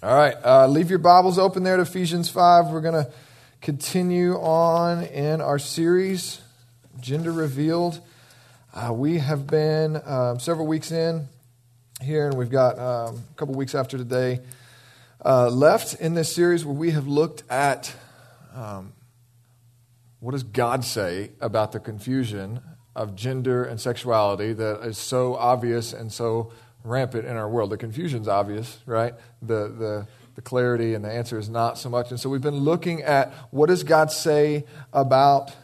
All right, uh, leave your Bibles open there to Ephesians 5. We're going to continue on in our series, Gender Revealed. Uh, we have been um, several weeks in here, and we've got um, a couple weeks after today uh, left in this series where we have looked at um, what does God say about the confusion of gender and sexuality that is so obvious and so rampant in our world. The confusion's obvious, right? The, the, the clarity and the answer is not so much. And so we've been looking at what does God say about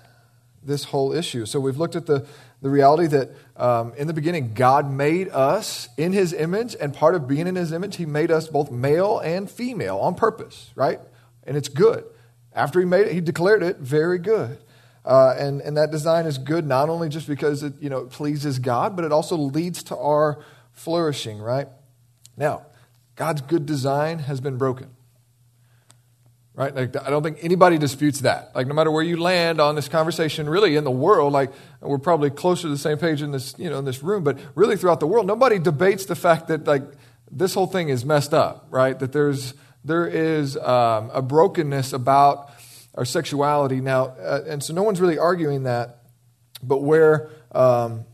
this whole issue. So we've looked at the, the reality that um, in the beginning, God made us in his image, and part of being in his image, he made us both male and female on purpose, right? And it's good. After he made it, he declared it very good. Uh, and, and that design is good not only just because it you know, pleases God, but it also leads to our flourishing, right? Now, God's good design has been broken. Right? Like, I don't think anybody disputes that. Like, no matter where you land on this conversation, really in the world, like, we're probably closer to the same page in this, you know, in this room, but really throughout the world, nobody debates the fact that, like, this whole thing is messed up, right? That there's, there is um, a brokenness about our sexuality now. Uh, and so no one's really arguing that. But where, um,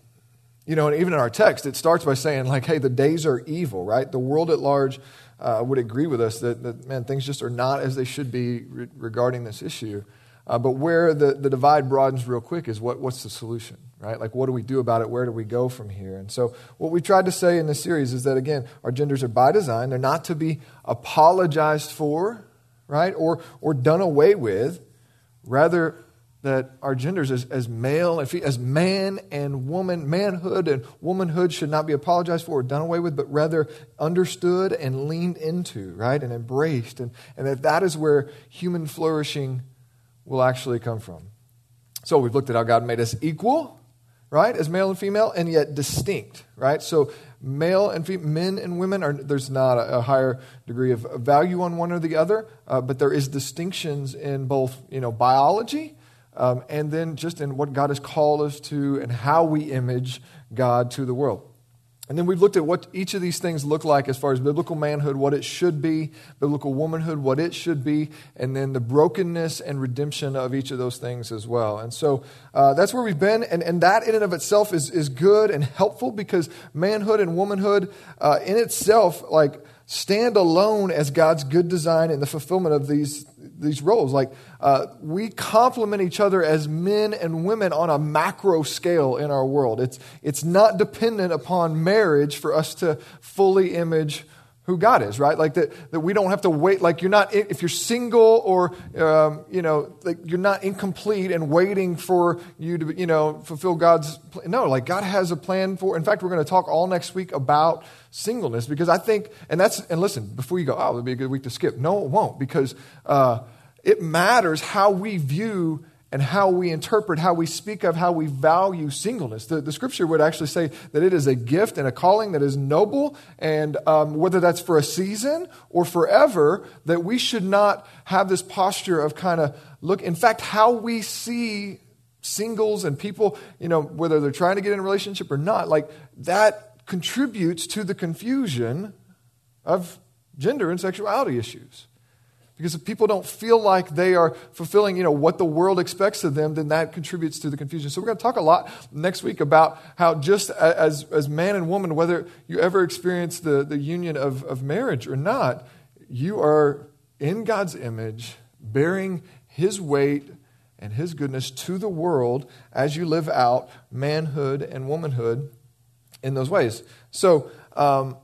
you know, and even in our text, it starts by saying, like, hey, the days are evil, right? The world at large uh, would agree with us that, that, man, things just are not as they should be re- regarding this issue. Uh, but where the, the divide broadens real quick is what, what's the solution, right? Like, what do we do about it? Where do we go from here? And so, what we tried to say in this series is that, again, our genders are by design. They're not to be apologized for, right? Or, or done away with. Rather, that our genders as, as male and as man and woman, manhood and womanhood should not be apologized for or done away with, but rather understood and leaned into, right, and embraced, and, and that that is where human flourishing will actually come from. So we've looked at how God made us equal, right, as male and female, and yet distinct, right? So male and men and women are there's not a, a higher degree of value on one or the other, uh, but there is distinctions in both, you know, biology um, and then just in what God has called us to and how we image God to the world. And then we've looked at what each of these things look like as far as biblical manhood, what it should be, biblical womanhood, what it should be, and then the brokenness and redemption of each of those things as well. And so uh, that's where we've been. And, and that in and of itself is, is good and helpful because manhood and womanhood uh, in itself, like, stand alone as God's good design in the fulfillment of these these roles. Like uh, we complement each other as men and women on a macro scale in our world. It's it's not dependent upon marriage for us to fully image who God is, right? Like that, that we don't have to wait. Like you're not, if you're single or, um, you know, like you're not incomplete and waiting for you to, you know, fulfill God's, no, like God has a plan for, in fact, we're going to talk all next week about singleness because I think, and that's, and listen, before you go, oh, it'll be a good week to skip. No, it won't because uh, it matters how we view and how we interpret, how we speak of, how we value singleness. The, the scripture would actually say that it is a gift and a calling that is noble, and um, whether that's for a season or forever, that we should not have this posture of kind of look. In fact, how we see singles and people, you know, whether they're trying to get in a relationship or not, like that contributes to the confusion of gender and sexuality issues. Because if people don't feel like they are fulfilling, you know, what the world expects of them, then that contributes to the confusion. So we're going to talk a lot next week about how just as, as man and woman, whether you ever experience the, the union of, of marriage or not, you are in God's image, bearing his weight and his goodness to the world as you live out manhood and womanhood in those ways. So, um,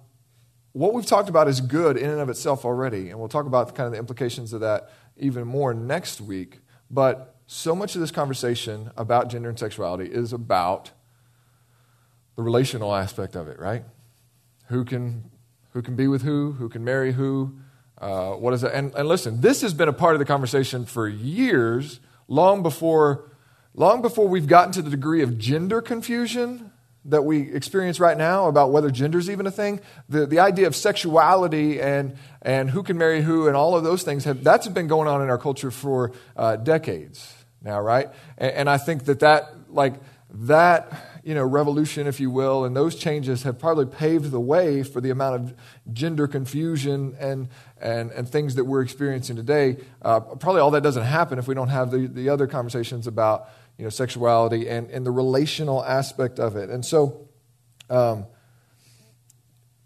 what we've talked about is good in and of itself already, and we'll talk about kind of the implications of that even more next week. But so much of this conversation about gender and sexuality is about the relational aspect of it, right? Who can, who can be with who? Who can marry who? Uh, what is that? And, and listen, this has been a part of the conversation for years, long before, long before we've gotten to the degree of gender confusion that we experience right now about whether gender is even a thing, the, the idea of sexuality and, and who can marry who and all of those things, have, that's been going on in our culture for uh, decades now, right? And, and, I think that that, like, that, you know, revolution, if you will, and those changes have probably paved the way for the amount of gender confusion and, and, and things that we're experiencing today, uh, probably all that doesn't happen if we don't have the, the other conversations about you know, sexuality and, and the relational aspect of it. And so, um,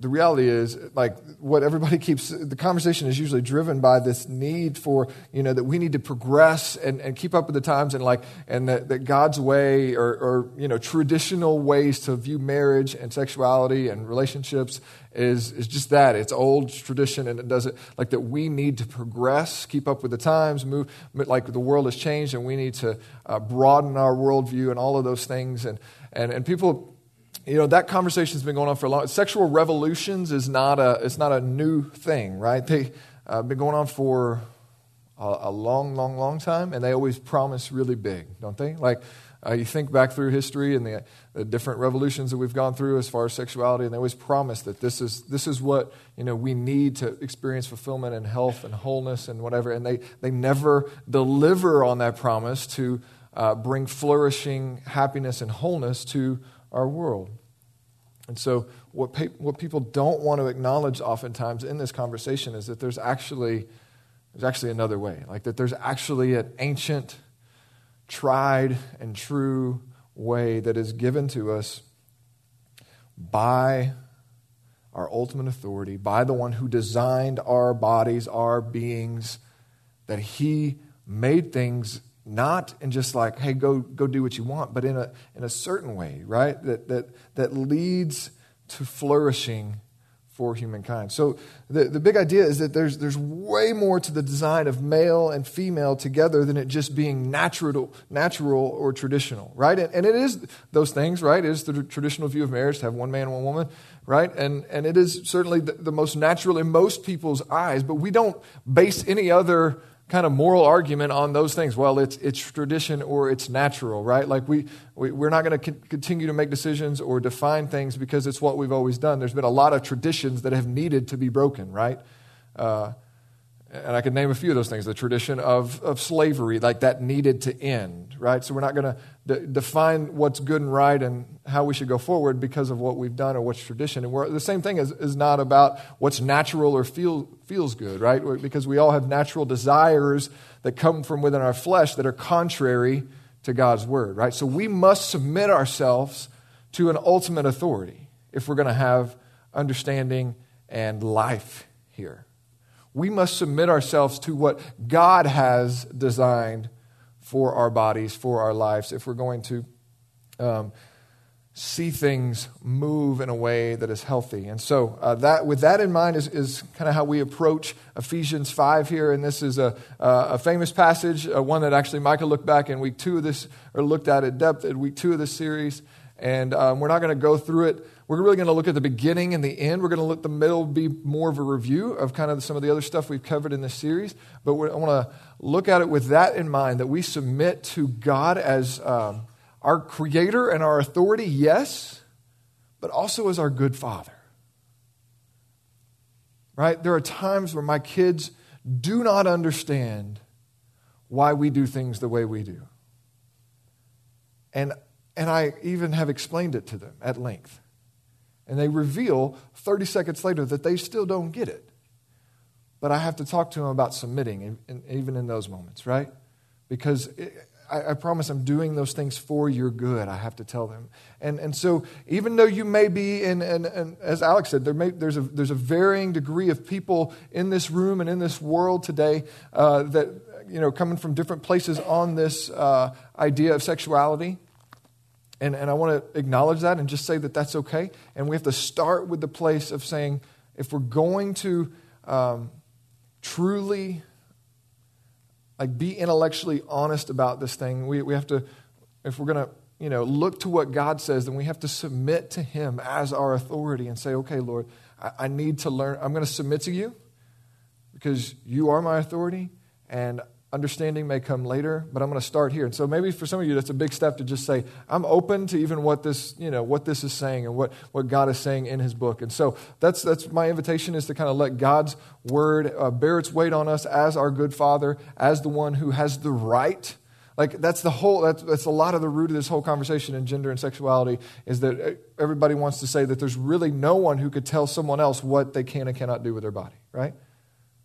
the reality is like what everybody keeps the conversation is usually driven by this need for you know that we need to progress and, and keep up with the times and like and that, that god's way or, or you know traditional ways to view marriage and sexuality and relationships is is just that. It's old tradition and it doesn't like that we need to progress keep up with the times move like the world has changed and we need to uh, broaden our worldview and all of those things. And and, and people you know that conversation's been going on for a long sexual revolutions is not a it's not a new thing right they've uh, been going on for a, a, long long long time and they always promise really big don't they like uh, you think back through history and the, the, different revolutions that we've gone through as far as sexuality and they always promise that this is this is what you know we need to experience fulfillment and health and wholeness and whatever and they they never deliver on that promise to uh, bring flourishing happiness and wholeness to our world. And so, what, pe- what people don't want to acknowledge oftentimes in this conversation is that there's actually, there's actually another way. Like that there's actually an ancient, tried, and true way that is given to us by our ultimate authority, by the one who designed our bodies, our beings, that he made things not in just like, hey, go, go do what you want, but in a, in a certain way, right? That, that, that leads to flourishing for humankind. So the, the big idea is that there's, there's way more to the design of male and female together than it just being natural, natural or traditional, right? And, and it is those things, right? It is the traditional view of marriage to have one man one woman, right? And, and it is certainly the, the most natural in most people's eyes, but we don't base any other kind of moral argument on those things. Well, it's, it's tradition or it's natural, right? Like we, we, we're not going to continue to make decisions or define things because it's what we've always done. There's been a lot of traditions that have needed to be broken, right? Uh, and I could name a few of those things. The tradition of, of slavery, like that needed to end, right? So we're not going to de- define what's good and right and how we should go forward because of what we've done or what's tradition. And the same thing is, is not about what's natural or feel, feels good, right? Because we all have natural desires that come from within our flesh that are contrary to God's word, right? So we must submit ourselves to an ultimate authority if we're going to have understanding and life here. We must submit ourselves to what God has designed for our bodies, for our lives, if we're going to um, see things move in a way that is healthy. And so, uh, that, with that in mind, is, is kind of how we approach Ephesians 5 here. And this is a, uh, a famous passage, uh, one that actually Micah looked back in week two of this, or looked at at depth at week two of this series. And um, we're not going to go through it we're really going to look at the beginning and the end. We're going to let the middle be more of a review of kind of some of the other stuff we've covered in this series. But I want to look at it with that in mind that we submit to God as um, our creator and our authority, yes, but also as our good father. Right? There are times where my kids do not understand why we do things the way we do. And, and I even have explained it to them at length and they reveal 30 seconds later that they still don't get it. But I have to talk to them about submitting, even in those moments, right? Because it, I, I, promise I'm doing those things for your good, I have to tell them. And, and so, even though you may be, in, and, as Alex said, there may, there's, a, there's a varying degree of people in this room and in this world today uh, that, you know, coming from different places on this uh, idea of sexuality. And, and I want to acknowledge that and just say that that's okay. And we have to start with the place of saying, if we're going to um, truly like be intellectually honest about this thing, we, we have to, if we're going to you know, look to what God says, then we have to submit to Him as our authority and say, okay, Lord, I, I need to learn. I'm going to submit to you because you are my authority, and understanding may come later, but I'm going to start here. And so maybe for some of you, that's a big step to just say, I'm open to even what this, you know, what this is saying and what, what God is saying in his book. And so that's, that's my invitation is to kind of let God's word uh, bear its weight on us as our good father, as the one who has the right. Like that's the whole, that's, that's a lot of the root of this whole conversation in gender and sexuality is that uh, everybody wants to say that there's really no one who could tell someone else what they can and cannot do with their body, right?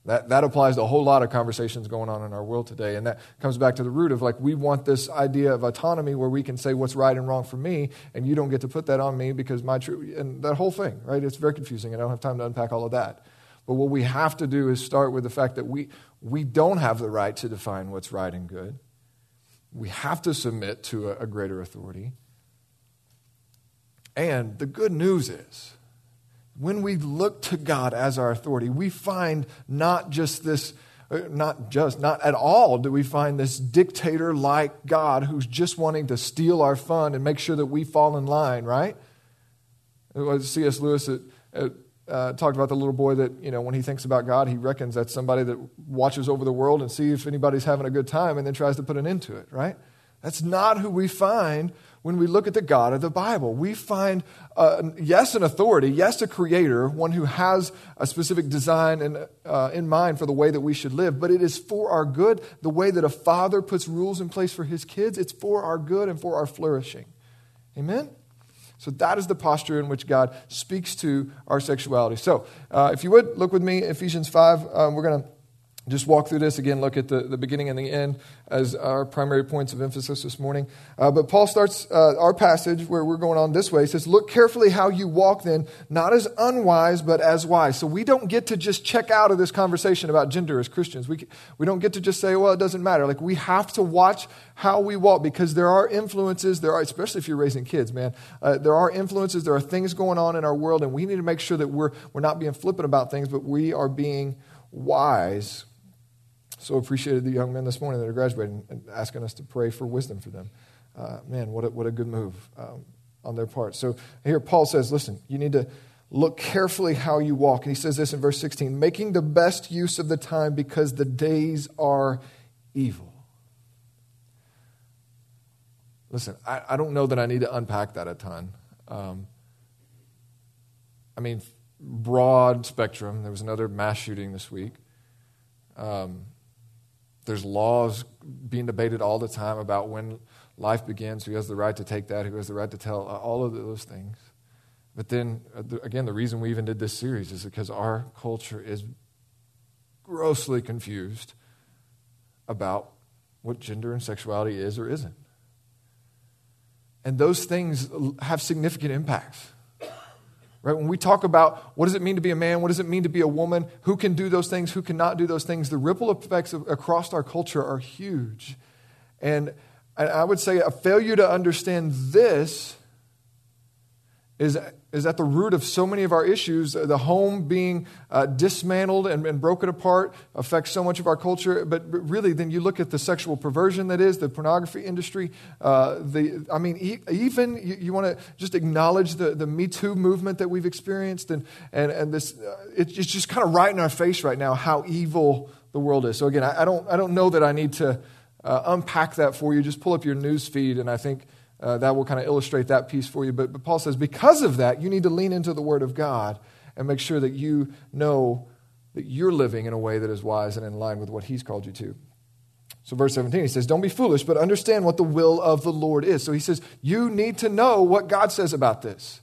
That, that applies to a whole lot of conversations going on in our world today. And that comes back to the root of like, we want this idea of autonomy where we can say what's right and wrong for me, and you don't get to put that on me because my truth, and that whole thing, right? It's very confusing, I don't have time to unpack all of that. But what we have to do is start with the fact that we, we don't have the right to define what's right and good. We have to submit to a, a greater authority. And the good news is, when we look to God as our authority, we find not just this, uh, not just, not at all do we find this dictator like God who's just wanting to steal our fun and make sure that we fall in line, right? C.S. Lewis that uh, talked about the little boy that, you know, when he thinks about God, he reckons that's somebody that watches over the world and sees if anybody's having a good time and then tries to put an end to it, right? That's not who we find when we look at the God of the Bible. We find, uh, yes, an authority, yes, a creator, one who has a specific design and, uh, in mind for the way that we should live, but it is for our good. The way that a father puts rules in place for his kids, it's for our good and for our flourishing. Amen? So that is the posture in which God speaks to our sexuality. So, uh, if you would look with me, Ephesians 5, um, we're going to just walk through this again, look at the, the beginning and the end as our primary points of emphasis this morning. Uh, but Paul starts uh, our passage where we're going on this way. He says, Look carefully how you walk then, not as unwise, but as wise. So we don't get to just check out of this conversation about gender as Christians. We, we don't get to just say, Well, it doesn't matter. Like we have to watch how we walk because there are influences, there are, especially if you're raising kids, man, uh, there are influences, there are things going on in our world, and we need to make sure that we're, we're not being flippant about things, but we are being wise so appreciated the young men this morning that are graduating and asking us to pray for wisdom for them. Uh, man, what a, what a good move um, on their part. So here Paul says, listen, you need to look carefully how you walk. And he says this in verse 16 making the best use of the time because the days are evil. Listen, I, I don't know that I need to unpack that a ton. Um, I mean, broad spectrum. There was another mass shooting this week. Um, there's laws being debated all the time about when life begins, who has the right to take that, who has the right to tell, uh, all of those things. But then, uh, again, the reason we even did this series is because our culture is grossly confused about what gender and sexuality is or isn't. And those things have significant impacts. Right? When we talk about what does it mean to be a man, what does it mean to be a woman, who can do those things, who cannot do those things, the ripple effects of, across our culture are huge. And I would say a failure to understand this is, is at the root of so many of our issues. The home being uh, dismantled and, and, broken apart affects so much of our culture. But, really, then you look at the sexual perversion that is, the pornography industry. Uh, the, I mean, e- even you, you want to just acknowledge the, the Me Too movement that we've experienced. And, and, and this, uh, it's just kind of right in our face right now how evil the world is. So, again, I, I don't, I don't know that I need to uh, unpack that for you. Just pull up your news feed, and I think uh, that will kind of illustrate that piece for you. But, but Paul says, because of that, you need to lean into the Word of God and make sure that you know that you're living in a way that is wise and in line with what He's called you to. So, verse 17, he says, Don't be foolish, but understand what the will of the Lord is. So, he says, You need to know what God says about this.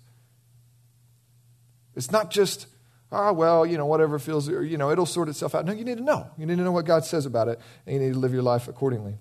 It's not just, ah, oh, well, you know, whatever feels, you know, it'll sort itself out. No, you need to know. You need to know what God says about it, and you need to live your life accordingly.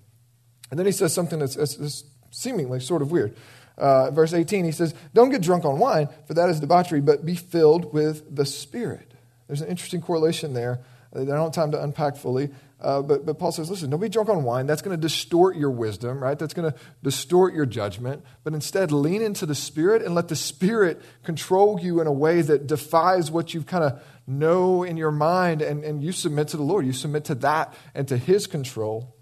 And then he says something that's, that's seemingly sort of weird. Uh, verse 18, he says, Don't get drunk on wine, for that is debauchery, but be filled with the Spirit. There's an interesting correlation there that I don't have time to unpack fully. Uh, but, but Paul says, listen, don't be drunk on wine. That's going to distort your wisdom, right? That's going to distort your judgment. But instead, lean into the Spirit and let the Spirit control you in a way that defies what you kind of know in your mind. And, and you submit to the Lord. You submit to that and to His control.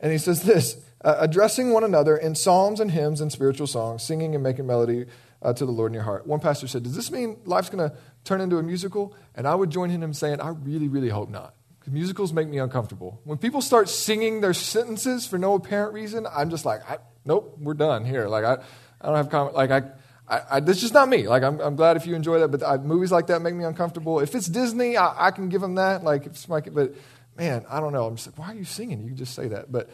And he says this uh, addressing one another in psalms and hymns and spiritual songs, singing and making melody uh, to the Lord in your heart. One pastor said, Does this mean life's going to turn into a musical? And I would join him saying, I really, really hope not. Musicals make me uncomfortable. When people start singing their sentences for no apparent reason, I'm just like, Nope, we're done here. Like, I, I don't have comment. Like, I. I, I, that's just not me. Like, I'm, I'm glad if you enjoy that, but I, movies like that make me uncomfortable. If it's Disney, I, I can give them that. Like, if it's my, but man, I don't know. I'm just like, why are you singing? You can just say that. But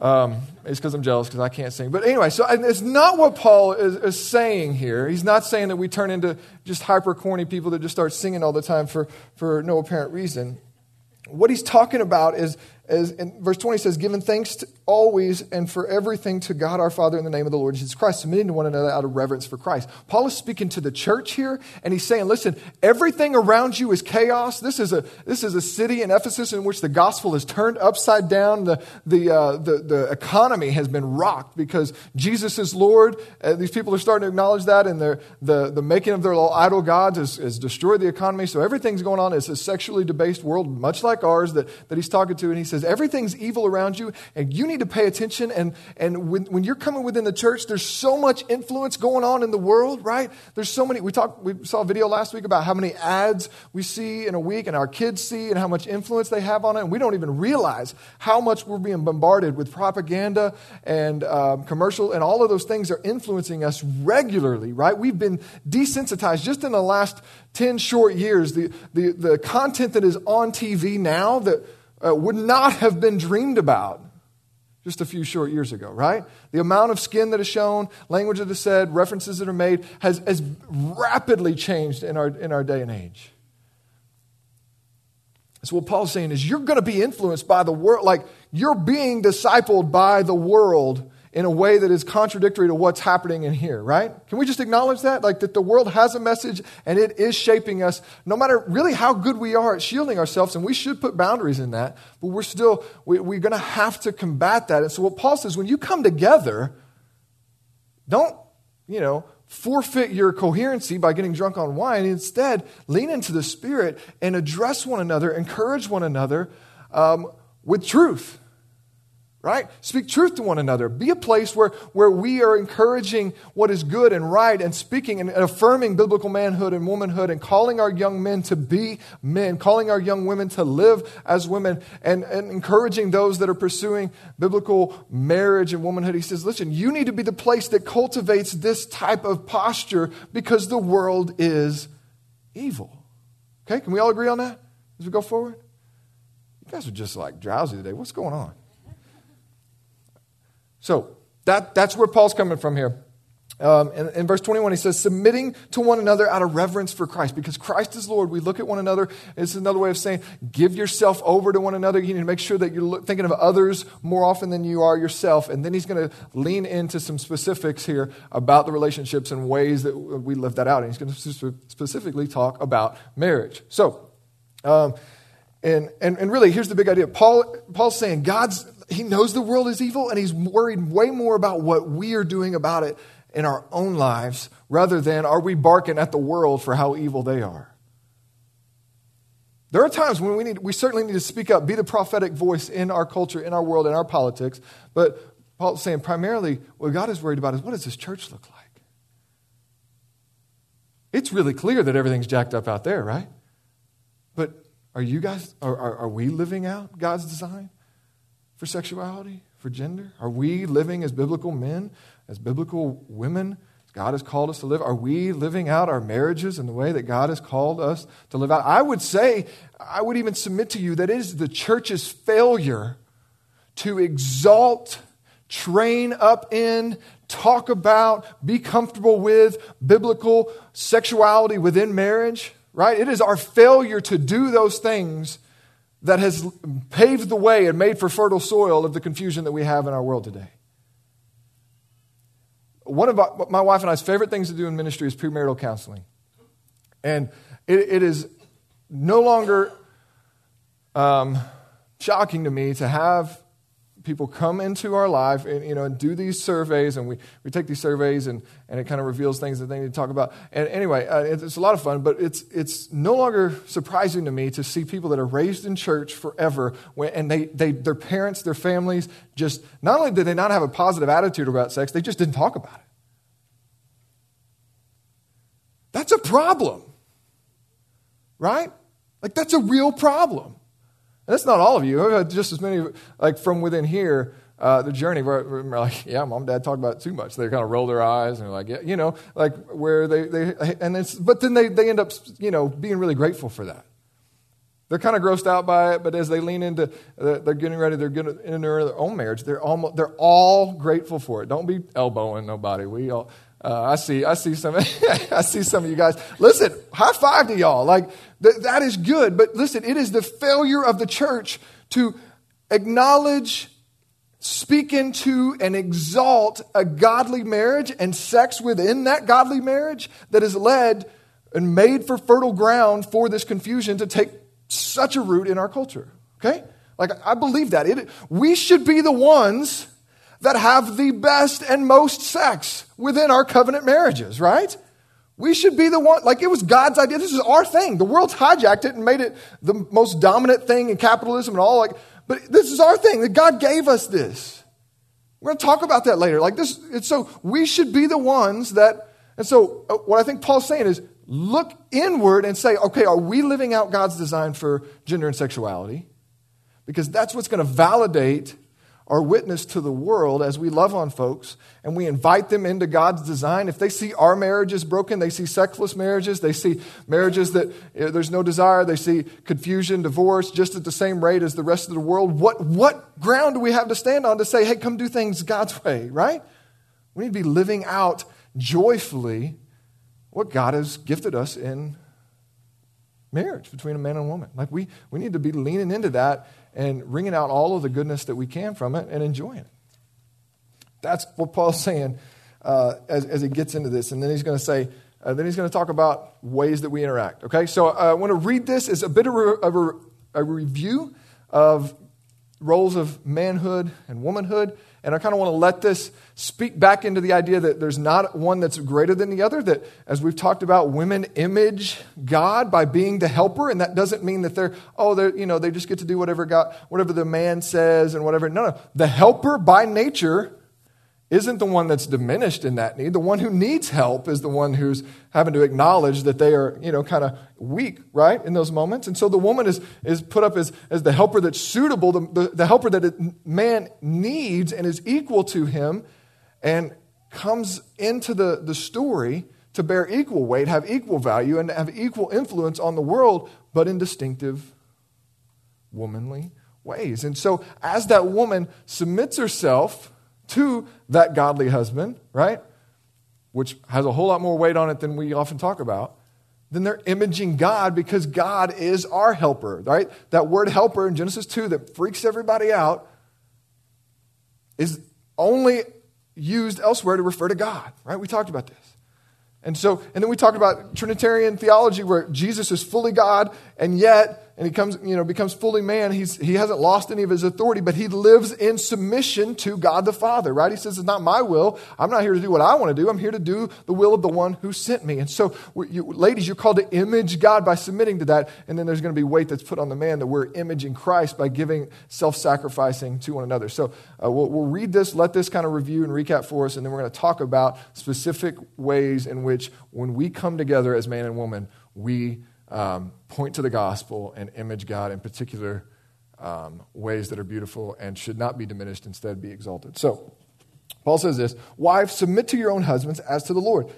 Um, it's because I'm jealous because I can't sing. But anyway, so it's not what Paul is, is, saying here. He's not saying that we turn into just hyper corny people that just start singing all the time for, for no apparent reason. What he's talking about is, as verse 20 says, giving thanks to, always and for everything to God our Father in the name of the Lord Jesus Christ, submitting to one another out of reverence for Christ. Paul is speaking to the church here, and he's saying, listen, everything around you is chaos. This is a, this is a city in Ephesus in which the gospel is turned upside down. The, the, uh, the, the economy has been rocked because Jesus is Lord. Uh, these people are starting to acknowledge that, and the, the making of their little idol gods has, has destroyed the economy. So everything's going on. It's a sexually debased world, much like ours, that, that he's talking to, and he says, everything's evil around you, and you need need to pay attention. And, and when, when you're coming within the church, there's so much influence going on in the world, right? There's so many. We talked, we saw a video last week about how many ads we see in a week and our kids see and how much influence they have on it. And we don't even realize how much we're being bombarded with propaganda and um, commercial, and all of those things are influencing us regularly, right? We've been desensitized just in the last 10 short years. The, the, the content that is on TV now that uh, would not have been dreamed about just a few short years ago, right? The amount of skin that is shown, language that is said, references that are made has, has rapidly changed in our, in our day and age. So, what Paul's saying is, you're going to be influenced by the world, like you're being discipled by the world in a way that is contradictory to what's happening in here, right? Can we just acknowledge that? Like that the world has a message and it is shaping us, no matter really how good we are at shielding ourselves, and we should put boundaries in that, but we're still, we, we're going to have to combat that. And so what Paul says, when you come together, don't, you know, forfeit your coherency by getting drunk on wine. Instead, lean into the Spirit and address one another, encourage one another um, with truth right? Speak truth to one another. Be a place where, where we are encouraging what is good and right and speaking and affirming biblical manhood and womanhood and calling our young men to be men, calling our young women to live as women, and, and encouraging those that are pursuing biblical marriage and womanhood. He says, listen, you need to be the place that cultivates this type of posture because the world is evil. Okay, can we all agree on that as we go forward? You guys are just like drowsy today. What's going on? So that, that's where Paul's coming from here. Um, in, in, verse 21, he says, submitting to one another out of reverence for Christ. Because Christ is Lord, we look at one another. It's another way of saying, give yourself over to one another. You need to make sure that you're thinking of others more often than you are yourself. And then he's going to lean into some specifics here about the relationships and ways that we live that out. And he's going to specifically talk about marriage. So, um, and, and, and really, here's the big idea. Paul, Paul's saying God's he knows the world is evil and he's worried way more about what we are doing about it in our own lives rather than are we barking at the world for how evil they are. There are times when we need we certainly need to speak up, be the prophetic voice in our culture, in our world, in our politics, but Paul's saying primarily what God is worried about is what does this church look like? It's really clear that everything's jacked up out there, right? But are you guys are, are, are we living out God's design? For sexuality, for gender? Are we living as biblical men, as biblical women? God has called us to live. Are we living out our marriages in the way that God has called us to live out? I would say, I would even submit to you that it is the church's failure to exalt, train up in, talk about, be comfortable with biblical sexuality within marriage, right? It is our failure to do those things that has paved the way and made for fertile soil of the confusion that we have in our world today. One of my, wife and I's favorite things to do in ministry is premarital counseling. And it, it is no longer um, shocking to me to have people come into our life and, you know, and do these surveys, and we, we take these surveys, and, and it kind of reveals things that they need to talk about. And anyway, uh, it's, it's, a lot of fun, but it's, it's no longer surprising to me to see people that are raised in church forever, when, and they, they, their parents, their families, just not only did they not have a positive attitude about sex, they just didn't talk about it. That's a problem, right? Like, that's a real problem. And that's not all of you. I've had just as many, like from within here, uh, the journey where we're like, yeah, mom and dad talk about it too much. They kind of roll their eyes and they're like, yeah, you know, like where they, they and it's, but then they, they end up, you know, being really grateful for that. They're kind of grossed out by it, but as they lean into, they're getting ready, they're going to enter their own marriage. They're almost, they're all grateful for it. Don't be elbowing nobody. We all, uh, I see, I see some, I see some of you guys. Listen, high five to y'all. Like th- that is good, but listen, it is the failure of the church to acknowledge, speak into, and exalt a godly marriage and sex within that godly marriage that has led and made for fertile ground for this confusion to take such a root in our culture. Okay? Like, I believe that. It, we should be the ones that have the best and most sex within our covenant marriages, right? We should be the one, like it was God's idea. This is our thing. The world's hijacked it and made it the most dominant thing in capitalism and all. Like, but this is our thing that God gave us this. We're going to talk about that later. Like this, it's so we should be the ones that, and so uh, what I think Paul's saying is look inward and say, okay, are we living out God's design for gender and sexuality? Because that's what's going to validate our witness to the world as we love on folks and we invite them into God's design. If they see our marriages broken, they see sexless marriages, they see marriages that there's no desire, they see confusion, divorce, just at the same rate as the rest of the world. What, what ground do we have to stand on to say, hey, come do things God's way, right? We need to be living out joyfully what God has gifted us in marriage between a man and a woman. Like we, we need to be leaning into that and wringing out all of the goodness that we can from it and enjoying it. That's what Paul's saying uh, as, as he gets into this. And then he's going to say, uh, then he's going to talk about ways that we interact. Okay, so uh, I want to read this as a bit of of a, a review of roles of manhood and womanhood. And I kind of want to let this speak back into the idea that there's not one that's greater than the other. That, as we've talked about, women image God by being the helper, and that doesn't mean that they're oh they're you know they just get to do whatever God whatever the man says and whatever. No, no, the helper by nature isn't the one that's diminished in that need. The one who needs help is the one who's having to acknowledge that they are, you know, kind of weak, right, in those moments. And so the woman is, is put up as, as the helper that's suitable, the, the, the helper that man needs and is equal to him and comes into the, the story to bear equal weight, have equal value, and have equal influence on the world, but in distinctive, womanly ways. And so as that woman submits herself, to that godly husband, right? Which has a whole lot more weight on it than we often talk about. Then they're imaging God because God is our helper, right? That word helper in Genesis 2 that freaks everybody out is only used elsewhere to refer to God, right? We talked about this. And so, and then we talked about Trinitarian theology where Jesus is fully God and yet and he comes, you know, becomes fully man, he's, he hasn't lost any of his authority, but he lives in submission to God the Father, right? He says, It's not my will. I'm not here to do what I want to do. I'm here to do the will of the one who sent me. And so, you, ladies, you're called to image God by submitting to that. And then there's going to be weight that's put on the man that we're imaging Christ by giving self sacrificing to one another. So, uh, we'll, we'll read this, let this kind of review and recap for us, and then we're going to talk about specific ways in which when we come together as man and woman, we um, point to the gospel and image God in particular um, ways that are beautiful and should not be diminished, instead be exalted. So, Paul says this Wives, submit to your own husbands as to the Lord.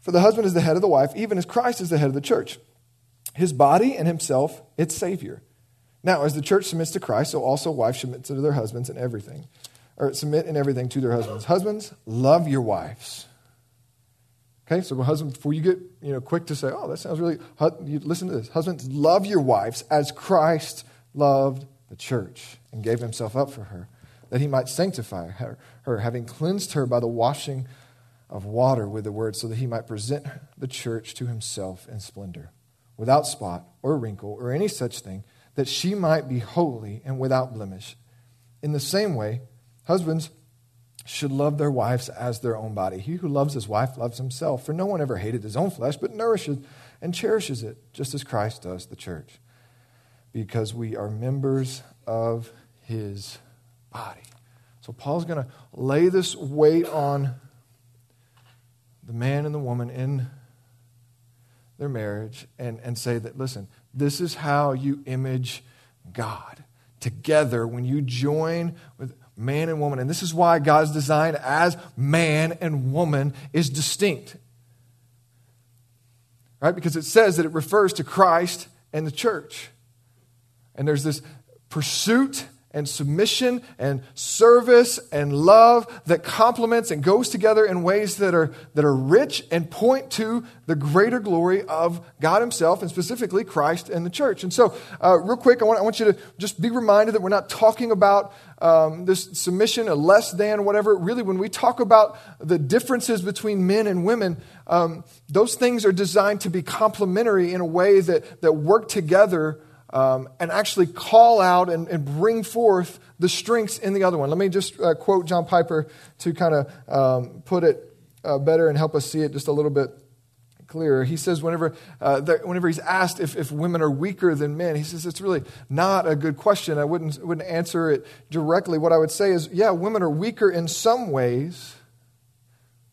For the husband is the head of the wife, even as Christ is the head of the church, his body and himself its Savior. Now, as the church submits to Christ, so also wives submit to their husbands in everything, or submit in everything to their husbands. Husbands, love your wives Okay, so husband, before you get you know quick to say, "Oh, that sounds really," you listen to this. Husbands, love your wives as Christ loved the church and gave himself up for her, that he might sanctify her, her, having cleansed her by the washing of water with the word, so that he might present the church to himself in splendor, without spot or wrinkle or any such thing, that she might be holy and without blemish. In the same way, husbands should love their wives as their own body. He who loves his wife loves himself, for no one ever hated his own flesh, but nourishes and cherishes it, just as Christ does the church, because we are members of his body. So Paul's going to lay this weight on the man and the woman in their marriage and, and say that, listen, this is how you image God. Together, when you join with man and woman. And this is why God's design as man and woman is distinct. Right? Because it says that it refers to Christ and the church. And there's this pursuit and submission and service and love that complements and goes together in ways that are, that are rich and point to the greater glory of God Himself and specifically Christ and the church. And so, uh, real quick, I want, I want you to just be reminded that we're not talking about um, this submission, a less than, whatever. Really, when we talk about the differences between men and women, um, those things are designed to be complementary in a way that, that work together um, and actually call out and, and, bring forth the strengths in the other one. Let me just uh, quote John Piper to kind of um, put it uh, better and help us see it just a little bit clearer. He says, whenever, uh, that, whenever he's asked if, if women are weaker than men, he says, it's really not a good question. I wouldn't, wouldn't answer it directly. What I would say is, yeah, women are weaker in some ways,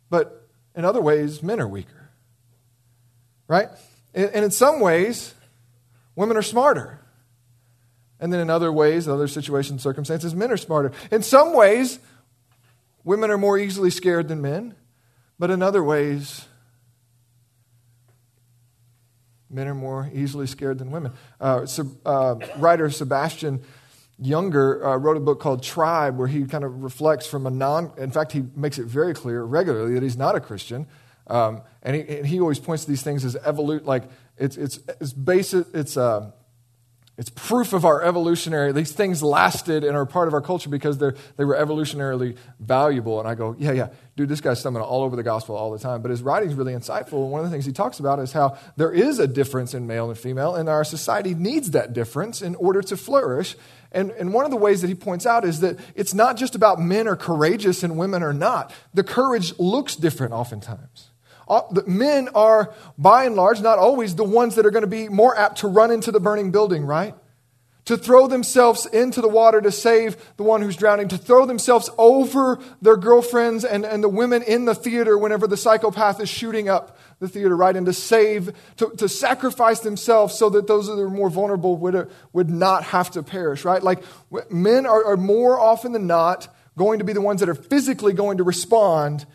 but in other ways, men are weaker. Right? and, and in some ways, Women are smarter. And then in other ways, other situations, circumstances, men are smarter. In some ways, women are more easily scared than men, but in other ways, men are more easily scared than women. Uh, uh, writer Sebastian Junger uh, wrote a book called Tribe, where he kind of reflects from a non, in fact, he makes it very clear regularly that he's not a Christian. Um, and, he, and, he, always points to these things as evolute, like it's, it's, it's basic, it's, uh, it's proof of our evolutionary, these things lasted and are part of our culture because they're, they were evolutionarily valuable. And I go, yeah, yeah, dude, this guy's stumbling all over the gospel all the time. But his writing's really insightful. And one of the things he talks about is how there is a difference in male and female, and our society needs that difference in order to flourish. And, and one of the ways that he points out is that it's not just about men are courageous and women are not. The courage looks different oftentimes men are, by and large, not always the ones that are going to be more apt to run into the burning building, right? To throw themselves into the water to save the one who's drowning, to throw themselves over their girlfriends and, and the women in the theater whenever the psychopath is shooting up the theater, right? And to save, to, to sacrifice themselves so that those that are more vulnerable would, would not have to perish, right? Like men are, are more often than not going to be the ones that are physically going to respond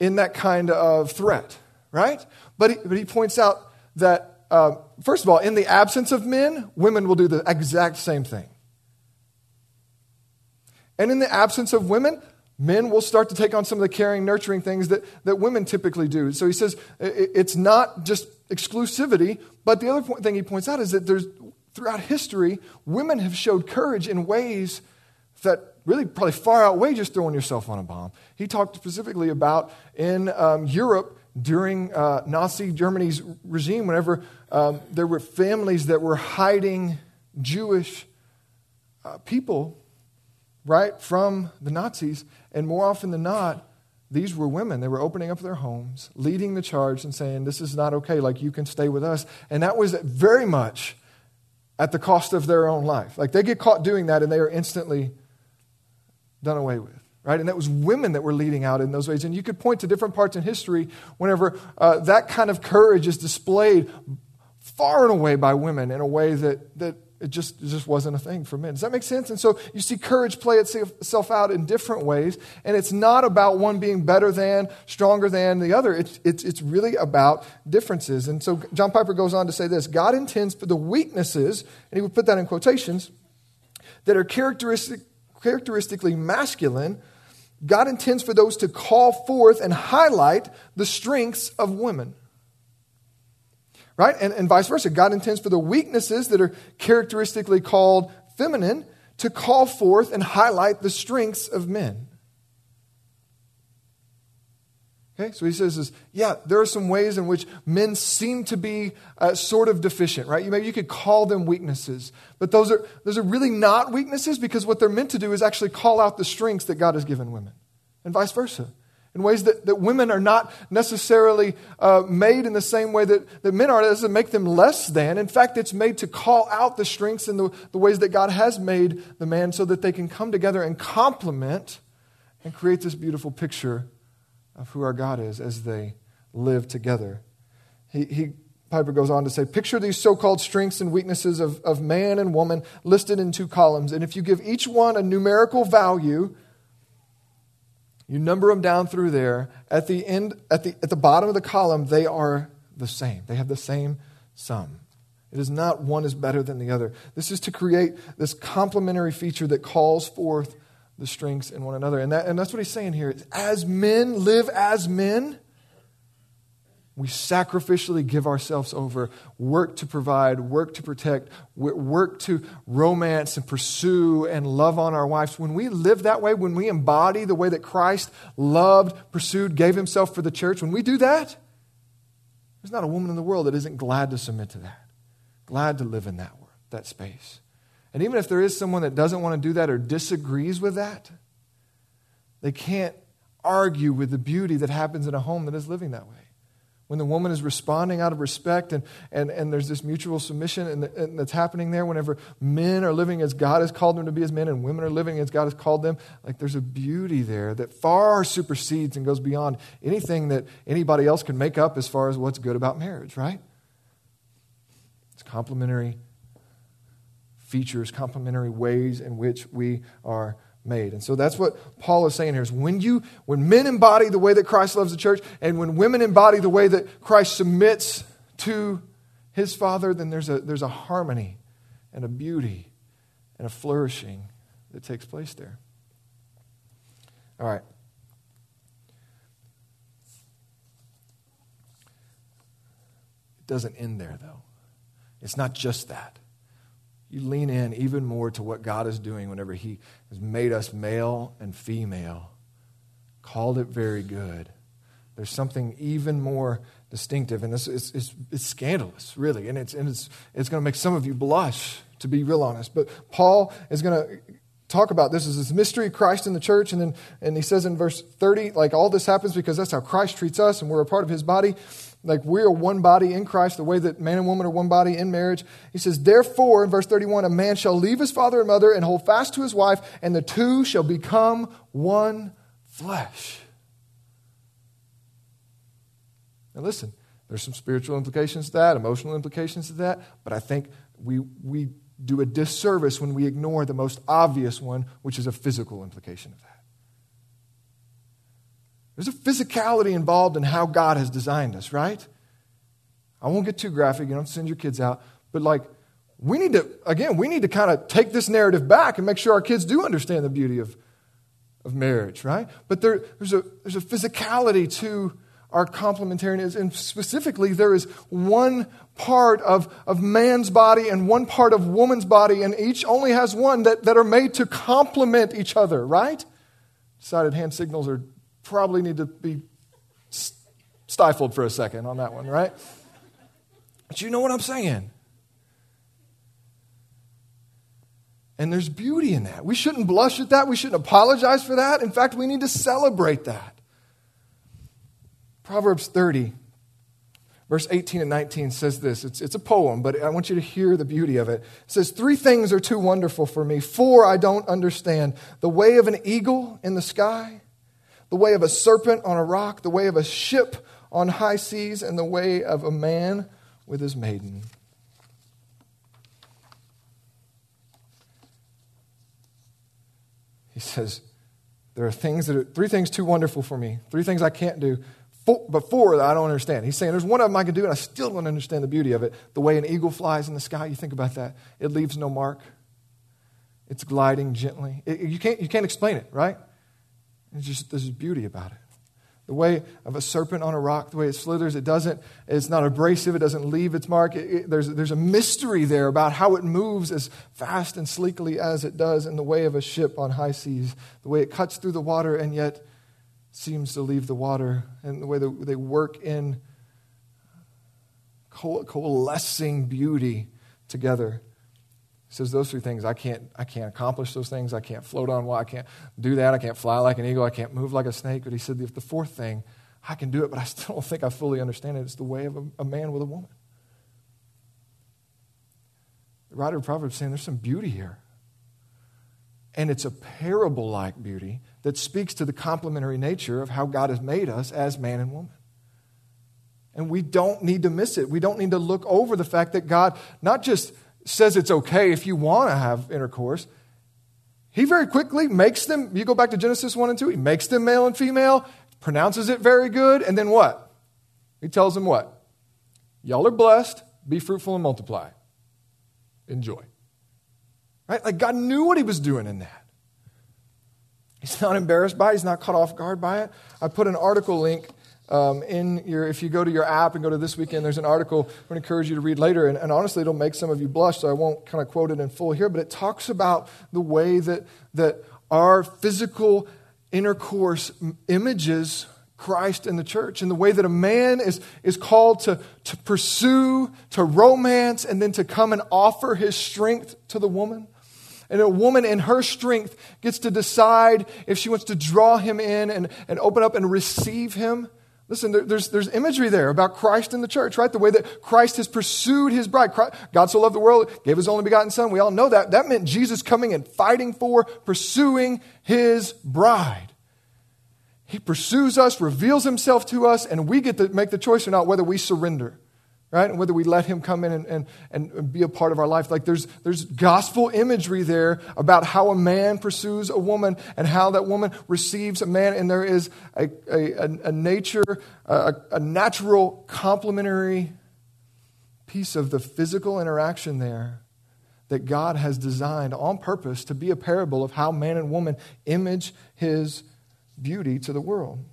in that kind of threat, right? But he, but he points out that, uh, first of all, in the absence of men, women will do the exact same thing. And in the absence of women, men will start to take on some of the caring, nurturing things that, that women typically do. So he says it's not just exclusivity, but the other point, thing he points out is that there's, throughout history, women have showed courage in ways that really probably far outweigh just throwing yourself on a bomb. He talked specifically about in um, Europe during uh, Nazi Germany's regime, whenever um, there were families that were hiding Jewish uh, people, right, from the Nazis. And more often than not, these were women. They were opening up their homes, leading the charge, and saying, This is not okay. Like, you can stay with us. And that was very much at the cost of their own life. Like, they get caught doing that, and they are instantly done away with. Right? And that was women that were leading out in those ways. And you could point to different parts in history whenever uh, that kind of courage is displayed far and away by women in a way that, that it just, it just wasn't a thing for men. Does that make sense? And so you see courage play itself out in different ways. And it's not about one being better than, stronger than the other. It's, it's, it's really about differences. And so John Piper goes on to say this God intends for the weaknesses, and he would put that in quotations, that are characteristic characteristically masculine, God intends for those to call forth and highlight the strengths of women. Right? And, and vice versa. God intends for the weaknesses that are characteristically called feminine to call forth and highlight the strengths of men. Okay, so he says, yeah, there are some ways in which men seem to be uh, sort of deficient, right? You, maybe you could call them weaknesses, but those are, those are really not weaknesses because what they're meant to do is actually call out the strengths that God has given women, and vice versa. In ways that, that women are not necessarily uh, made in the same way that, that men are, it doesn't make them less than. In fact, it's made to call out the strengths and the, the ways that God has made the man so that they can come together and complement and create this beautiful picture of who our God is as they live together. He, he Piper goes on to say, Picture these so called strengths and weaknesses of, of man and woman listed in two columns. And if you give each one a numerical value, you number them down through there, at the end, at the, at the bottom of the column, they are the same. They have the same sum. It is not one is better than the other. This is to create this complementary feature that calls forth the strengths in one another. And, that, and that's what he's saying here. As men live as men, we sacrificially give ourselves over, work to provide, work to protect, work to romance and pursue and love on our wives. When we live that way, when we embody the way that Christ loved, pursued, gave himself for the church, when we do that, there's not a woman in the world that isn't glad to submit to that, glad to live in that, that space. And even if there is someone that doesn't want to do that or disagrees with that, they can't argue with the beauty that happens in a home that is living that way. When the woman is responding out of respect and, and, and there's this mutual submission and, and, that's happening there whenever men are living as god has called them to be as men and women are living as god has called them like there's a beauty there that far supersedes and goes beyond anything that anybody else can make up as far as what's good about marriage right? It's complementary features complementary ways in which we are made. And so that's what Paul is saying here is when you when men embody the way that Christ loves the church and when women embody the way that Christ submits to his father, then there's a there's a harmony and a beauty and a flourishing that takes place there. All right. It doesn't end there though. It's not just that you lean in even more to what God is doing whenever He has made us male and female, called it very good. There's something even more distinctive, and this is it's, it's scandalous, really, and it's and it's it's going to make some of you blush, to be real honest. But Paul is going to talk about this as this mystery Christ in the church, and then and he says in verse 30, like all this happens because that's how Christ treats us, and we're a part of His body like we're one body in Christ, the way that man and woman are one body in marriage. He says, Therefore, in verse 31, a man shall leave his father and mother and hold fast to his wife, and the two shall become one flesh. Now, listen, there's some spiritual implications to that, emotional implications to that, but I think we, we do a disservice when we ignore the most obvious one, which is a physical implication of that. There's a physicality involved in how God has designed us, right? I won't get too graphic. You don't send your kids out. But, like, we need to, again, we need to kind of take this narrative back and make sure our kids do understand the beauty of, of marriage, right? But there, there's, a, there's a physicality to our complementarianism. And specifically, there is one part of, of man's body and one part of woman's body, and each only has one that, that are made to complement each other, right? Decided hand signals are probably need to be stifled for a second on that one, right? But you know what I'm saying. And there's beauty in that. We shouldn't blush at that. We shouldn't apologize for that. In fact, we need to celebrate that. Proverbs 30, verse 18 and 19 says this. It's, it's a poem, but I want you to hear the beauty of it. It says, Three things are too wonderful for me, four I don't understand. The way of an eagle in the sky the way of a serpent on a rock, the way of a ship on high seas, and the way of a man with his maiden. He says, There are things that are three things too wonderful for me, three things I can't do, four that I don't understand. He's saying, There's one of them I can do, and I still don't understand the beauty of it. The way an eagle flies in the sky, you think about that, it leaves no mark. It's gliding gently. It, you, can't, you can't explain it, right? It's just there's beauty about it. The way of a serpent on a rock, the way it slithers, it doesn't, it's not abrasive, it doesn't leave its mark. It, it, there's, there's a mystery there about how it moves as fast and sleekly as it does in the way of a ship on high seas, the way it cuts through the water and yet seems to leave the water, and the way that they work in coalescing beauty together says those three things I can't, I can't accomplish those things. I can't float on water. I can't do that. I can't fly like an eagle. I can't move like a snake. But he said the fourth thing, I can do it, but I still don't think I fully understand it. It's the way of a, a man with a woman. The writer of Proverbs saying there's some beauty here. And it's a parable like beauty that speaks to the complementary nature of how God has made us as man and woman. And we don't need to miss it. We don't need to look over the fact that God not just says it's okay if you want to have intercourse. He very quickly makes them, you go back to Genesis 1 and 2, he makes them male and female, pronounces it very good, and then what? He tells them what? Y'all are blessed, be fruitful and multiply. enjoy. Right? Like God knew what he was doing in that. He's not embarrassed by it, he's not caught off guard by it. I put an article link um, in your, if you go to your app and go to this weekend, there's an article I would encourage you to read later. And, and, honestly, it'll make some of you blush, so I won't kind of quote it in full here. But it talks about the way that, that our physical intercourse images Christ in the church, and the way that a man is, is called to, to pursue, to romance, and then to come and offer his strength to the woman. And a woman in her strength gets to decide if she wants to draw him in and, and open up and receive him. Listen, there's, there's imagery there about Christ in the church, right? The way that Christ has pursued his bride. Christ, God so loved the world, gave his only begotten Son. We all know that. That meant Jesus coming and fighting for, pursuing his bride. He pursues us, reveals himself to us, and we get to make the choice or not whether we surrender right? And whether we let him come in and, and, and be a part of our life. Like there's, there's gospel imagery there about how a man pursues a woman and how that woman receives a man. And there is a, a, a nature, a, a natural complementary piece of the physical interaction there that God has designed on purpose to be a parable of how man and woman image his beauty to the world.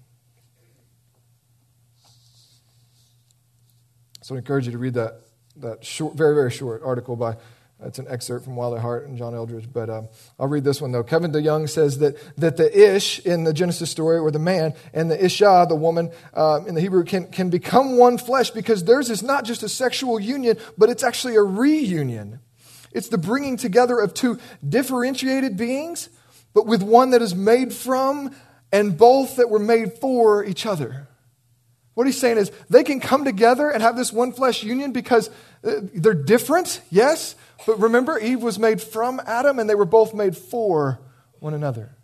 So I encourage you to read that, that short, very, very short article by, it's an excerpt from Wild at Heart and John Eldredge, but um, I'll read this one though. Kevin DeYoung says that, that the Ish in the Genesis story, or the man, and the Isha, the woman uh, in the Hebrew, can, can become one flesh because theirs is not just a sexual union, but it's actually a reunion. It's the bringing together of two differentiated beings, but with one that is made from and both that were made for each other. What he's saying is they can come together and have this one flesh union because uh, they're different, yes, but remember, Eve was made from Adam and they were both made for one another.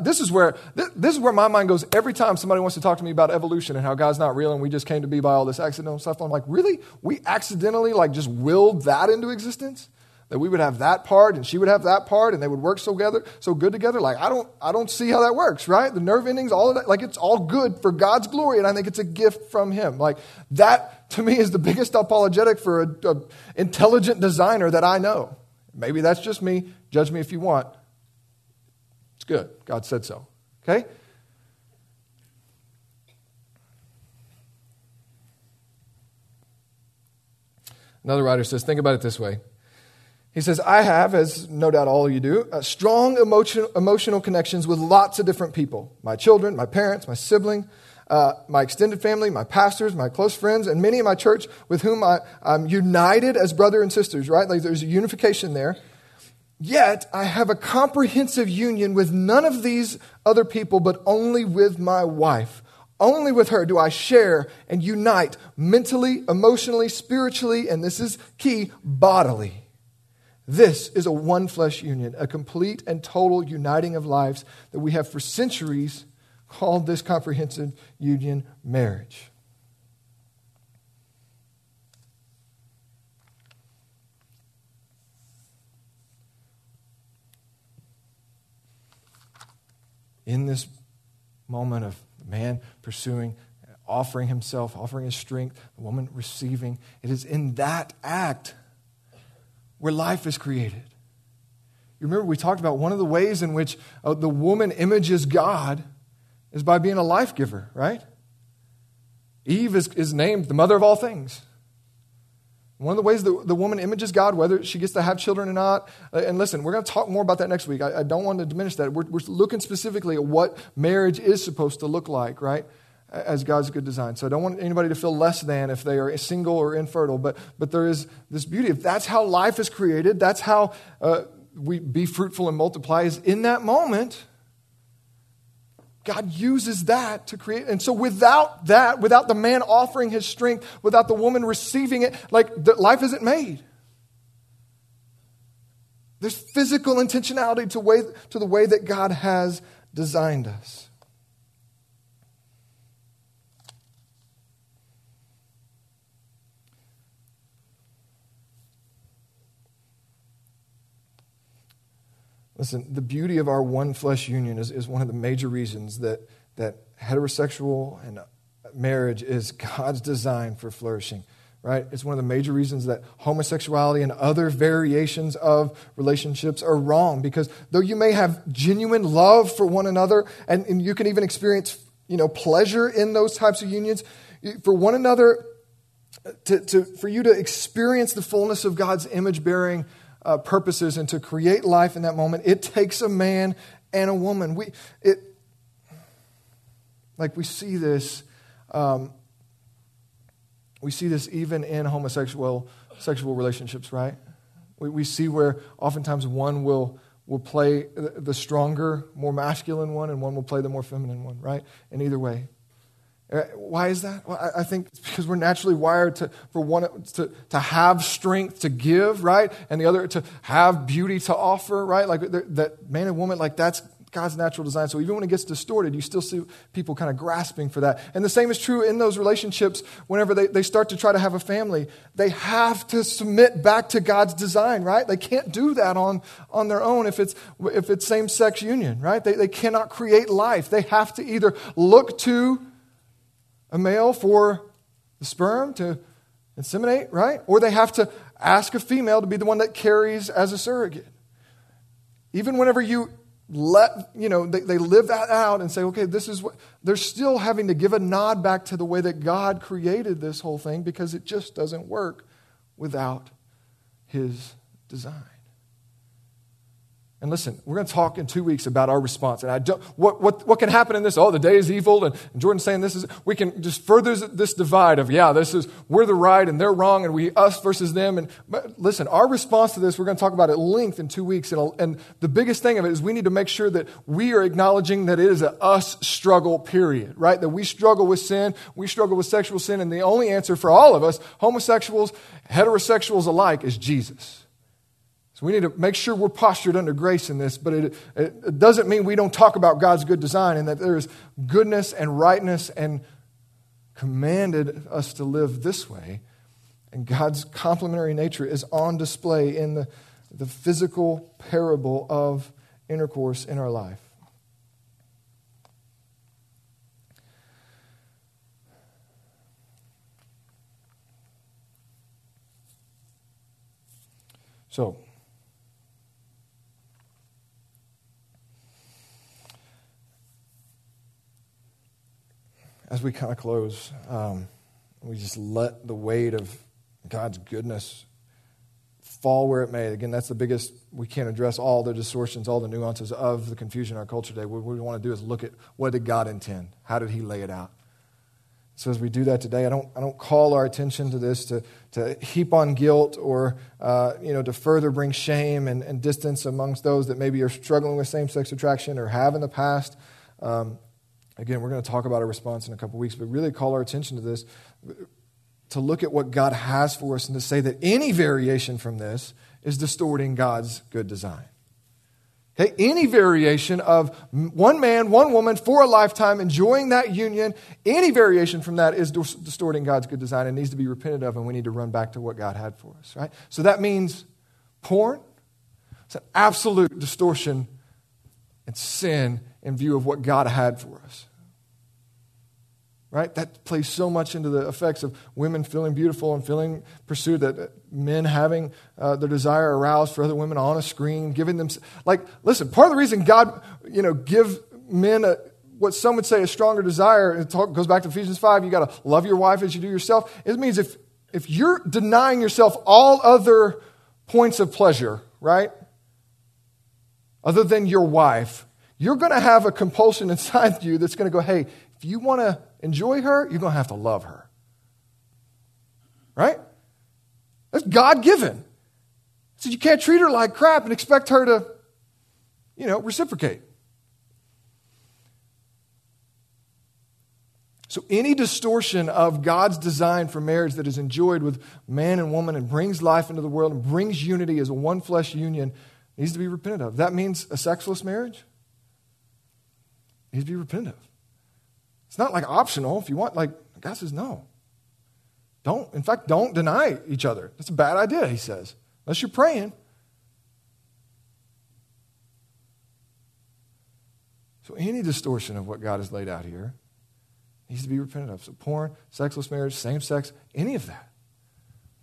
This is where this is where my mind goes every time somebody wants to talk to me about evolution and how God's not real and we just came to be by all this accidental stuff. I'm like, really? We accidentally like just willed that into existence? That we would have that part and she would have that part and they would work so together so good together. Like i don't i don't see how that works right? The nerve endings all of that like it's all good for god's glory and i think it's a gift from him. Like that to me is the biggest apologetic for an intelligent designer that i know. Maybe that's just me. Judge me if you want. It's good. God said so. Okay? Another writer says, think about it this way. He says, I have, as no doubt all you do, uh, strong emotion, emotional connections with lots of different people my children, my parents, my sibling, uh, my extended family, my pastors, my close friends, and many in my church with whom I, I'm united as brother and sisters, right? Like there's a unification there. Yet I have a comprehensive union with none of these other people, but only with my wife. Only with her do I share and unite mentally, emotionally, spiritually, and this is key, bodily. This is a one flesh union, a complete and total uniting of lives that we have for centuries called this comprehensive union marriage. In this moment of man pursuing, offering himself, offering his strength, the woman receiving, it is in that act where life is created. You remember we talked about one of the ways in which uh, the woman images God is by being a life giver, right? Eve is, is named the mother of all things. One of the ways that the woman images God, whether she gets to have children or not, uh, and listen, we're going to talk more about that next week. I, I don't want to diminish that. We're, we're looking specifically at what marriage is supposed to look like, right? As God's good design. So I don't want anybody to feel less than if they are single or infertile, but, but there is this beauty. If that's how life is created, that's how uh, we be fruitful and multiply, is in that moment, God uses that to create. And so without that, without the man offering his strength, without the woman receiving it, like life isn't made. There's physical intentionality to, way, to the way that God has designed us. Listen, the beauty of our one flesh union is, is one of the major reasons that, that heterosexual and marriage is God's design for flourishing. right? It's one of the major reasons that homosexuality and other variations of relationships are wrong because though you may have genuine love for one another and, and you can even experience you know, pleasure in those types of unions, for one another, uh, to, to, for you to experience the fullness of God's image bearing uh, purposes and to create life in that moment, it takes a man and a woman. We, it, like we see this um, we see this even in homosexual sexual relationships, right? We, we see where oftentimes one will, will play the stronger, more masculine one, and one will play the more feminine one, right? In either way. Uh, why is that? Well, I think it's because we're naturally wired to, for one to, to have strength to give, right? And the other to have beauty to offer, right? Like that man and woman, like that's God's natural design. So even when it gets distorted, you still see people kind of grasping for that. And the same is true in those relationships whenever they, they start to try to have a family. They have to submit back to God's design, right? They can't do that on, on their own if it's, if it's same sex union, right? They, they cannot create life. They have to either look to a male for the sperm to inseminate, right? Or they have to ask a female to be the one that carries as a surrogate. Even whenever you let, you know, they, they live that out and say, okay, this is what, they're still having to give a nod back to the way that God created this whole thing because it just doesn't work without His design. And listen, we're going to talk in two weeks about our response. And I don't, what, what, what can happen in this? Oh, the day is evil. And, Jordan's saying this is, we can just further this divide of, yeah, this is, we're the right and they're wrong and we, us versus them. And but listen, our response to this, we're going to talk about at length in two weeks. And, and the biggest thing of it is we need to make sure that we are acknowledging that it is a us struggle, period, right? That we struggle with sin, we struggle with sexual sin. And the only answer for all of us, homosexuals, heterosexuals alike, is Jesus. So we need to make sure we're postured under grace in this, but it, it, doesn't mean we don't talk about God's good design and that there is goodness and rightness and commanded us to live this way. And God's complementary nature is on display in the, the physical parable of intercourse in our life. So, as we kind of close, um, we just let the weight of God's goodness fall where it may. Again, that's the biggest, we can't address all the distortions, all the nuances of the confusion in our culture today. What we want to do is look at what did God intend? How did He lay it out? So as we do that today, I don't, I don't call our attention to this to, to heap on guilt or uh, you know, to further bring shame and, and, distance amongst those that maybe are struggling with same sex attraction or have in the past. Um, Again, we're going to talk about a response in a couple weeks, but really call our attention to this to look at what God has for us and to say that any variation from this is distorting God's good design. Okay? Any variation of one man, one woman for a lifetime enjoying that union, any variation from that is distorting God's good design and needs to be repented of, and we need to run back to what God had for us, right? So that means porn. It's an absolute distortion and sin in view of what God had for us right? That plays so much into the effects of women feeling beautiful and feeling pursued, that men having uh, their desire aroused for other women on a screen, giving them, like, listen, part of the reason God, you know, give men a, what some would say a stronger desire, it talk, goes back to Ephesians 5, you got to love your wife as you do yourself. It means if, if you're denying yourself all other points of pleasure, right? Other than your wife, you're going to have a compulsion inside you that's going to go, hey, if you want to enjoy her, you're going to have to love her. Right? That's God given. So you can't treat her like crap and expect her to, you know, reciprocate. So, any distortion of God's design for marriage that is enjoyed with man and woman and brings life into the world and brings unity as a one flesh union needs to be repented of. That means a sexless marriage needs to be repented of. It's not like optional. If you want, like, God says no. Don't, in fact, don't deny each other. That's a bad idea, he says, unless you're praying. So, any distortion of what God has laid out here needs to be repented of. So, porn, sexless marriage, same sex, any of that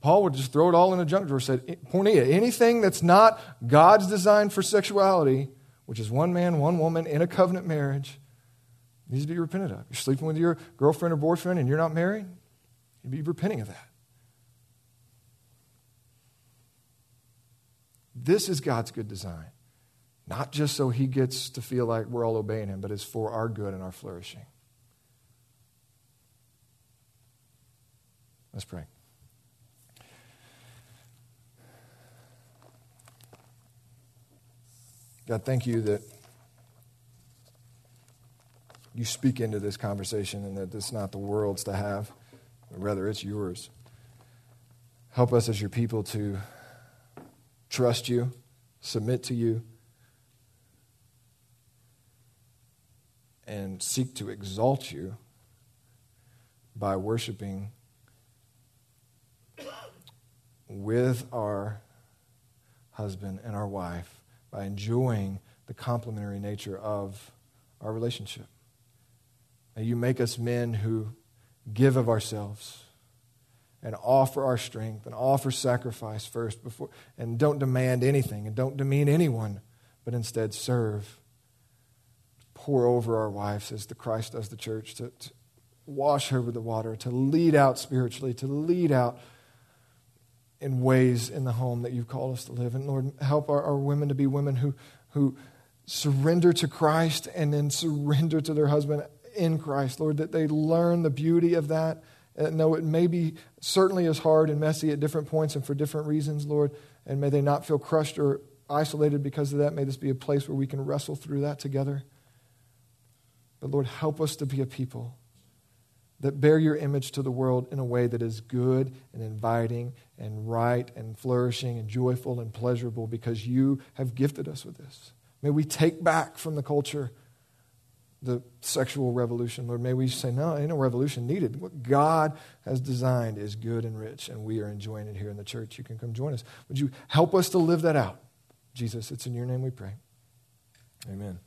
Paul would just throw it all in a junk drawer. Said, Porneia, anything that's not God's design for sexuality, which is one man, one woman in a covenant marriage, needs to be repented of. You're sleeping with your girlfriend or boyfriend and you're not married, you'd be repenting of that. This is God's good design. Not just so he gets to feel like we're all obeying him, but it's for our good and our flourishing. Let's pray. God, thank you that you speak into this conversation and that it's not the world's to have, but rather it's yours. Help us as your people to trust you, submit to you, and seek to exalt you by worshiping with our husband and our wife, by enjoying the complementary nature of our relationship. May you make us men who give of ourselves and offer our strength and offer sacrifice first before and don't demand anything and don't demean anyone, but instead serve. Pour over our wives as the Christ does the church, to, to wash her with the water, to lead out spiritually, to lead out in ways in the home that you've called us to live. And Lord, help our, our women to be women who, who surrender to Christ and then surrender to their husband in Christ. Lord, that they learn the beauty of that. And though it may be certainly as hard and messy at different points and for different reasons, Lord, and may they not feel crushed or isolated because of that. May this be a place where we can wrestle through that together. But Lord, help us to be a people that bear your image to the world in a way that is good and inviting and right and flourishing and joyful and pleasurable because you have gifted us with this. May we take back from the culture the sexual revolution, Lord. May we say, no, ain't no revolution needed. What God has designed is good and rich, and we are enjoying it here in the church. You can come join us. Would you help us to live that out? Jesus, it's in your name we pray. Amen.